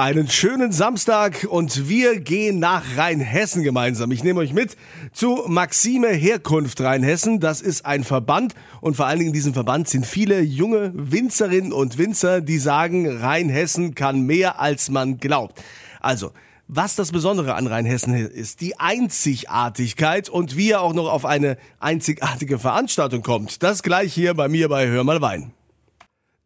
Einen schönen Samstag und wir gehen nach Rheinhessen gemeinsam. Ich nehme euch mit zu Maxime Herkunft Rheinhessen. Das ist ein Verband und vor allen Dingen in diesem Verband sind viele junge Winzerinnen und Winzer, die sagen, Rheinhessen kann mehr als man glaubt. Also, was das Besondere an Rheinhessen ist, die Einzigartigkeit und wie er auch noch auf eine einzigartige Veranstaltung kommt. Das gleich hier bei mir bei Hör mal Wein.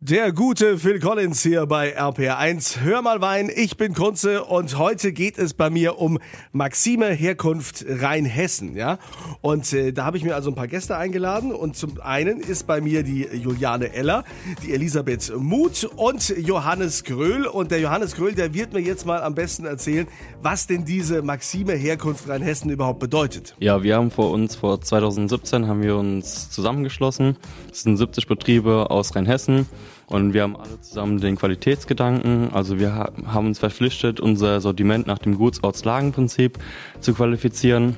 Der gute Phil Collins hier bei RPR1. Hör mal Wein, ich bin Kunze und heute geht es bei mir um Maxime Herkunft Rheinhessen, ja? Und äh, da habe ich mir also ein paar Gäste eingeladen und zum einen ist bei mir die Juliane Eller, die Elisabeth Muth und Johannes Gröhl und der Johannes Gröhl, der wird mir jetzt mal am besten erzählen, was denn diese Maxime Herkunft Rheinhessen überhaupt bedeutet. Ja, wir haben vor uns vor 2017 haben wir uns zusammengeschlossen. Es sind 70 Betriebe aus Rheinhessen. Und wir haben alle zusammen den Qualitätsgedanken. Also wir haben uns verpflichtet, unser Sortiment nach dem Gutsortslagenprinzip zu qualifizieren.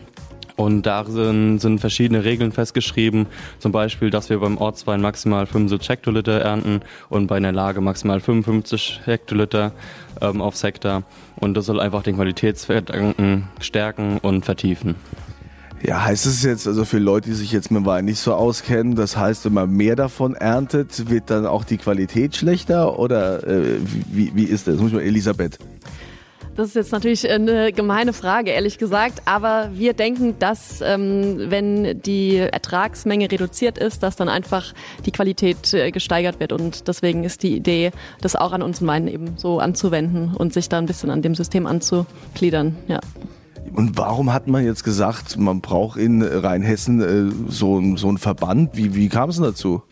Und da sind, sind verschiedene Regeln festgeschrieben, zum Beispiel, dass wir beim Ortswein maximal 75 Hektoliter ernten und bei einer Lage maximal 55 Hektoliter ähm, aufs Hektar. Und das soll einfach den Qualitätsgedanken stärken und vertiefen. Ja, heißt es jetzt also für Leute, die sich jetzt mit Wein nicht so auskennen, das heißt, wenn man mehr davon erntet, wird dann auch die Qualität schlechter oder äh, wie, wie ist das? Muss ich mal Elisabeth. Das ist jetzt natürlich eine gemeine Frage, ehrlich gesagt. Aber wir denken, dass ähm, wenn die Ertragsmenge reduziert ist, dass dann einfach die Qualität äh, gesteigert wird. Und deswegen ist die Idee, das auch an unseren Weinen eben so anzuwenden und sich da ein bisschen an dem System anzugliedern. Ja. Und warum hat man jetzt gesagt, man braucht in Rheinhessen äh, so, so einen Verband? Wie, wie kam es dazu?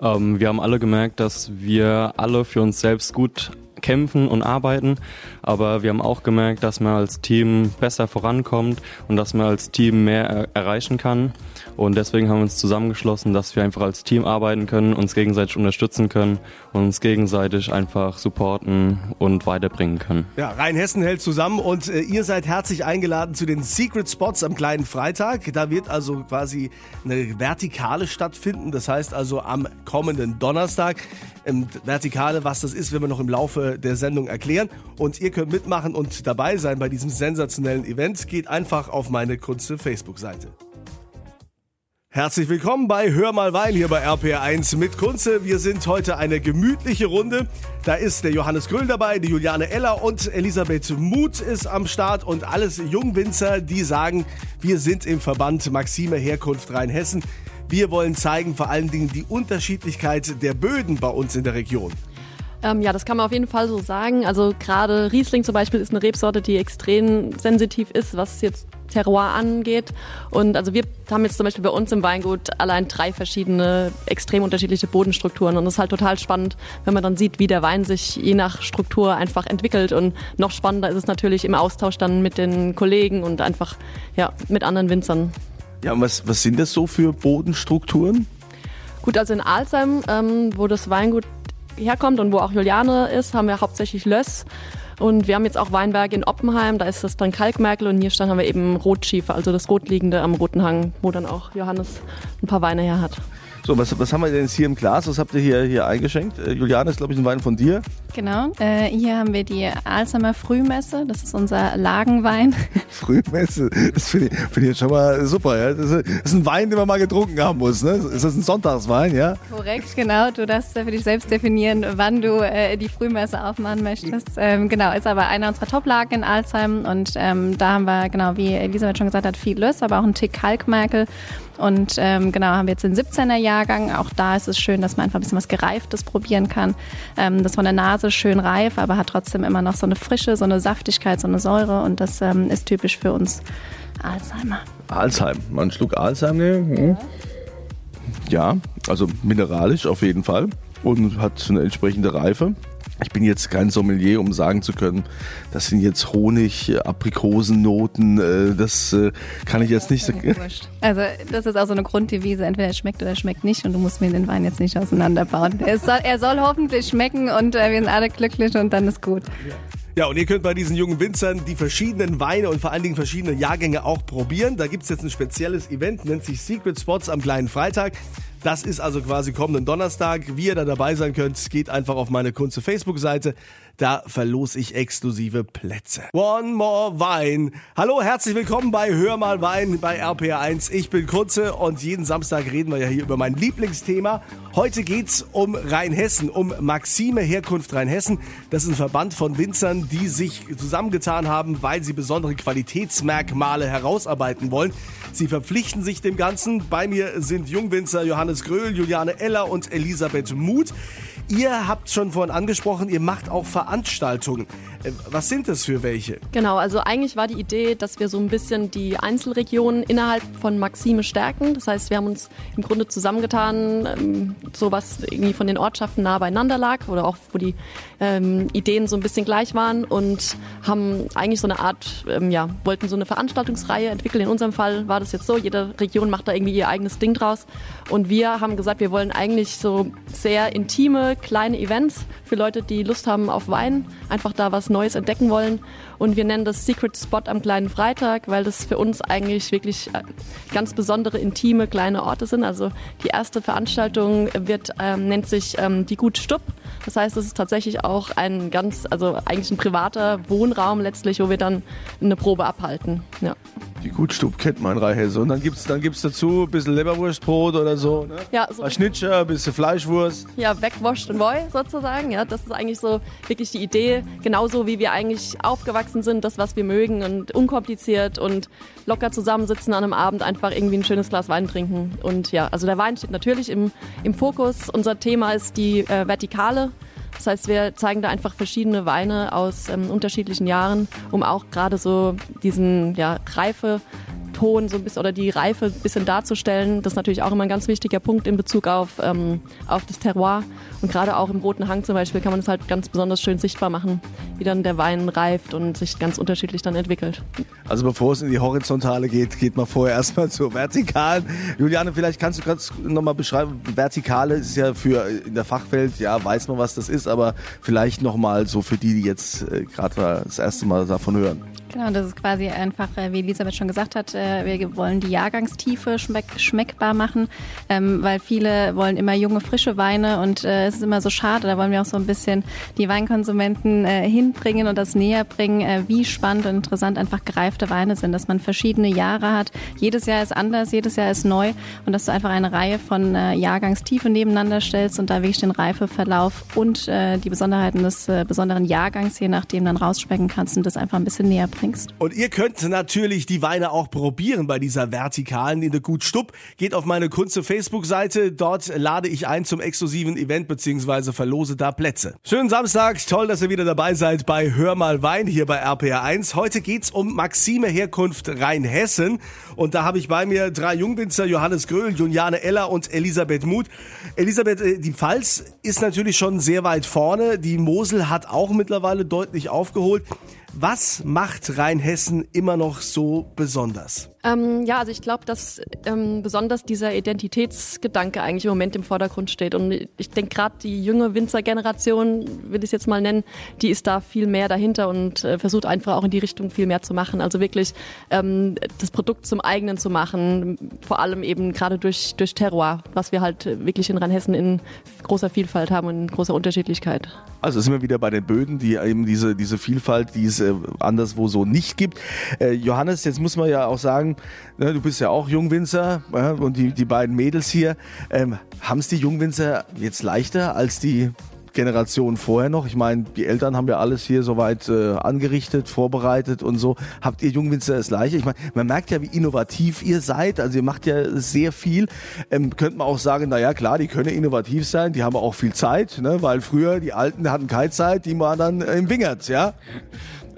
Ähm, wir haben alle gemerkt, dass wir alle für uns selbst gut kämpfen und arbeiten, aber wir haben auch gemerkt, dass man als Team besser vorankommt und dass man als Team mehr erreichen kann. Und deswegen haben wir uns zusammengeschlossen, dass wir einfach als Team arbeiten können, uns gegenseitig unterstützen können und uns gegenseitig einfach supporten und weiterbringen können. Ja, Rheinhessen hält zusammen und äh, ihr seid herzlich eingeladen zu den Secret Spots am kleinen Freitag. Da wird also quasi eine Vertikale stattfinden. Das heißt also am kommenden Donnerstag. Ähm, Vertikale, was das ist, werden wir noch im Laufe der Sendung erklären. Und ihr könnt mitmachen und dabei sein bei diesem sensationellen Event. Geht einfach auf meine Kunze Facebook-Seite. Herzlich willkommen bei Hör mal Wein hier bei RPR1 mit Kunze. Wir sind heute eine gemütliche Runde. Da ist der Johannes Gröll dabei, die Juliane Eller und Elisabeth Muth ist am Start und alles Jungwinzer, die sagen, wir sind im Verband Maxime Herkunft Rheinhessen. Wir wollen zeigen vor allen Dingen die Unterschiedlichkeit der Böden bei uns in der Region. Ähm, ja, das kann man auf jeden Fall so sagen. Also gerade Riesling zum Beispiel ist eine Rebsorte, die extrem sensitiv ist, was jetzt Terroir angeht. Und also wir haben jetzt zum Beispiel bei uns im Weingut allein drei verschiedene extrem unterschiedliche Bodenstrukturen. Und das ist halt total spannend, wenn man dann sieht, wie der Wein sich je nach Struktur einfach entwickelt. Und noch spannender ist es natürlich im Austausch dann mit den Kollegen und einfach ja, mit anderen Winzern. Ja, und was, was sind das so für Bodenstrukturen? Gut, also in Alzheim, ähm, wo das Weingut herkommt und wo auch Juliane ist, haben wir hauptsächlich Löss. Und wir haben jetzt auch Weinberge in Oppenheim, da ist das dann Kalkmerkel und hier stand haben wir eben Rotschiefer, also das Rotliegende am Roten Hang, wo dann auch Johannes ein paar Weine her hat. So, was, was haben wir denn jetzt hier im Glas? Was habt ihr hier, hier eingeschenkt? Äh, Juliane ist, glaube ich, ein Wein von dir. Genau. Äh, hier haben wir die Alzheimer Frühmesse. Das ist unser Lagenwein. Frühmesse, das finde ich, find ich jetzt schon mal super. Ja? Das, ist, das, ist, ein Wein, den man mal getrunken haben muss. Ne? Ist das ein Sonntagswein? ja? Korrekt, genau. Du darfst für dich selbst definieren, wann du äh, die Frühmesse aufmachen möchtest. Ähm, genau, ist aber einer unserer Top-Lagen in Alzheim. Und ähm, da haben wir, genau wie Elisabeth schon gesagt hat, viel Löss, aber auch einen Tick Kalkmerkel. Und ähm, genau, haben wir jetzt den 17er Jahrgang. Auch da ist es schön, dass man einfach ein bisschen was Gereiftes probieren kann. Ähm, das von der Nase schön reif, aber hat trotzdem immer noch so eine Frische, so eine Saftigkeit, so eine Säure. Und das ähm, ist typisch für uns Alzheimer. Alzheimer, mal einen Schluck Alzheimer nehmen. Ja. ja, also mineralisch auf jeden Fall und hat eine entsprechende Reife. Ich bin jetzt kein Sommelier, um sagen zu können, das sind jetzt Honig, Aprikosennoten, äh, das äh, kann ich jetzt nicht sagen. Also das ist auch so eine Grunddevise, entweder es schmeckt oder es schmeckt nicht und du musst mir den Wein jetzt nicht auseinanderbauen. Er soll, er soll hoffentlich schmecken und äh, wir sind alle glücklich und dann ist gut. Ja, und ihr könnt bei diesen jungen Winzern die verschiedenen Weine und vor allen Dingen verschiedene Jahrgänge auch probieren. Da gibt es jetzt ein spezielles Event, nennt sich Secret Spots am kleinen Freitag. Das ist also quasi kommenden Donnerstag. Wie ihr da dabei sein könnt, geht einfach auf meine Kunze Facebook-Seite. Da verlose ich exklusive Plätze. One more Wein. Hallo, herzlich willkommen bei Hör mal Wein bei RPR1. Ich bin Kurze und jeden Samstag reden wir ja hier über mein Lieblingsthema. Heute geht's um Rheinhessen, um Maxime Herkunft Rheinhessen. Das ist ein Verband von Winzern, die sich zusammengetan haben, weil sie besondere Qualitätsmerkmale herausarbeiten wollen. Sie verpflichten sich dem Ganzen. Bei mir sind Jungwinzer Johannes Gröhl, Juliane Eller und Elisabeth Muth. Ihr habt schon vorhin angesprochen, ihr macht auch Veranstaltungen. Äh, was sind das für welche? Genau, also eigentlich war die Idee, dass wir so ein bisschen die Einzelregionen innerhalb von Maxime stärken. Das heißt, wir haben uns im Grunde zusammengetan, ähm, so was irgendwie von den Ortschaften nah beieinander lag oder auch wo die ähm, Ideen so ein bisschen gleich waren und haben eigentlich so eine Art, ähm, ja, wollten so eine Veranstaltungsreihe entwickeln. In unserem Fall war das jetzt so, jede Region macht da irgendwie ihr eigenes Ding draus. Und wir haben gesagt, wir wollen eigentlich so sehr intime, kleine Events für Leute, die Lust haben auf Wein, einfach da was Neues entdecken wollen. Und wir nennen das Secret Spot am kleinen Freitag, weil das für uns eigentlich wirklich äh, ganz besondere, intime, kleine Orte sind. Also die erste Veranstaltung wird, ähm, nennt sich ähm, die Gut Stupp. Das heißt, es ist tatsächlich auch ein ganz, also eigentlich ein privater Wohnraum letztlich, wo wir dann eine Probe abhalten. Ja. Die Gutstub kennt man in. Und dann gibt es dann gibt's dazu ein bisschen Leberwurstbrot oder so. Ne? Ja, so ein Schnitzer, ein bisschen Fleischwurst. Ja, und Woi sozusagen. Ja, das ist eigentlich so wirklich die Idee. Genauso wie wir eigentlich aufgewachsen sind, das, was wir mögen und unkompliziert und locker zusammensitzen an einem Abend, einfach irgendwie ein schönes Glas Wein trinken. Und ja, also der Wein steht natürlich im, im Fokus. Unser Thema ist die äh, Vertikale. Das heißt, wir zeigen da einfach verschiedene Weine aus ähm, unterschiedlichen Jahren, um auch gerade so diesen ja, Reife Ton so ein bisschen oder die Reife ein bisschen darzustellen. Das ist natürlich auch immer ein ganz wichtiger Punkt in Bezug auf, ähm, auf das Terroir. Und gerade auch im Roten Hang zum Beispiel kann man es halt ganz besonders schön sichtbar machen, wie dann der Wein reift und sich ganz unterschiedlich dann entwickelt. Also bevor es in die Horizontale geht, geht man vorher erstmal zur Vertikalen. Juliane, vielleicht kannst du gerade nochmal beschreiben, Vertikale ist ja für in der Fachwelt, ja, weiß man, was das ist, aber vielleicht nochmal so für die, die jetzt äh, gerade das erste Mal davon hören. Genau, das ist quasi einfach, äh, wie Elisabeth schon gesagt hat, äh, wir wollen die Jahrgangstiefe schmeck schmeckbar machen, ähm, weil viele wollen immer junge, frische Weine und äh, es ist immer so schade, da wollen wir auch so ein bisschen die Weinkonsumenten hinbringen und das näher bringen, wie spannend und interessant einfach gereifte Weine sind, dass man verschiedene Jahre hat. Jedes Jahr ist anders, jedes Jahr ist neu und dass du einfach eine Reihe von Jahrgangstiefe nebeneinander stellst und da wirklich den Reifeverlauf und die Besonderheiten des besonderen Jahrgangs, je nachdem dann rausspecken kannst und das einfach ein bisschen näher bringen trinkst. Und ihr könnt natürlich die Weine auch probieren bei dieser Vertikalen in der Gut Stupp. Geht auf meine Kunze Facebook-Seite. Dort lade ich ein zum exklusiven Event beziehungsweise verlose da Plätze. Schönen Samstag. Toll, dass ihr wieder dabei seid bei Hör mal Wein hier bei RPR1. Heute geht's um Maxime Herkunft Rheinhessen. Und da habe ich bei mir drei Jungwinzer, Johannes Gröhl, Juliane Eller und Elisabeth Muth. Elisabeth, äh, die Pfalz ist natürlich schon sehr weit vorne. Die Mosel hat auch mittlerweile deutlich aufgeholt. Was macht Rheinhessen immer noch so besonders? Ähm, ja, also ich glaube, dass ähm, besonders dieser Identitätsgedanke eigentlich im Moment im Vordergrund steht. Und ich denke gerade die junge Winzergeneration, will ich es jetzt mal nennen, die ist da viel mehr dahinter und äh, versucht einfach auch in die Richtung viel mehr zu machen. Also wirklich ähm, das Produkt zum eigenen zu machen, vor allem eben gerade durch, durch Terroir, was wir halt wirklich in Rheinhessen in großer Vielfalt haben und in großer Unterschiedlichkeit. Also sind wir wieder bei den Böden, die eben diese, diese Vielfalt, die es äh, anderswo so nicht gibt. Äh, Johannes, jetzt muss man ja auch sagen, ne, du bist ja auch Jungwinzer und die, die beiden Mädels hier, ähm, haben es die Jungwinzer jetzt leichter als die Generation vorher noch? Ich meine, die Eltern haben ja alles hier soweit äh, angerichtet, vorbereitet und so. Habt ihr Jungwinzer das Gleiche? Ich meine, man merkt ja, wie innovativ ihr seid. Also ihr macht ja sehr viel. Ähm, könnte man auch sagen, na ja, klar, die können innovativ sein, die haben auch viel Zeit, ne? weil früher die Alten hatten keine Zeit, die waren dann im Wingert, ja?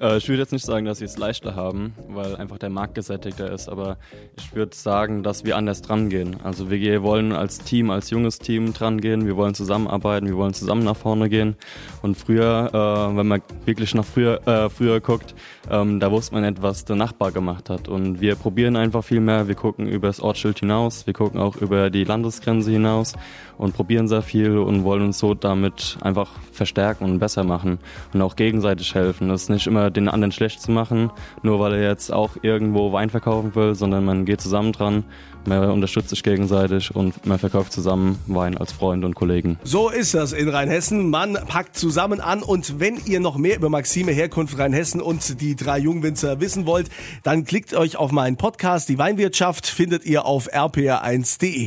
Äh, ich würde jetzt nicht sagen, dass sie es leichter haben, weil einfach der Markt gesättigter ist, aber ich würde sagen, dass wir anders dran gehen. Also wir wollen als Team, als junges Team dran gehen, wir wollen zusammenarbeiten, wir wollen zusammen nach vorne gehen. Und früher, äh, wenn man wirklich nach früher, äh, früher guckt, ähm, da wusste man nicht, was der Nachbar gemacht hat. Und wir probieren einfach viel mehr, wir gucken über das Ortsschild hinaus, wir gucken auch über die Landesgrenze hinaus und probieren sehr viel und wollen uns so damit einfach verstärken und besser machen und auch gegenseitig helfen. Das ist nicht immer den anderen schlecht zu machen, nur weil er jetzt auch irgendwo Wein verkaufen will, sondern man geht zusammen dran, man unterstützt sich gegenseitig und man verkauft zusammen Wein als Freunde und Kollegen. So ist das in Rheinhessen. Man packt zusammen an und wenn ihr noch mehr über Maxime Herkunft Rheinhessen und die drei Jungwinzer wissen wollt, dann klickt euch auf meinen Podcast Die Weinwirtschaft, findet ihr auf rpr1.de.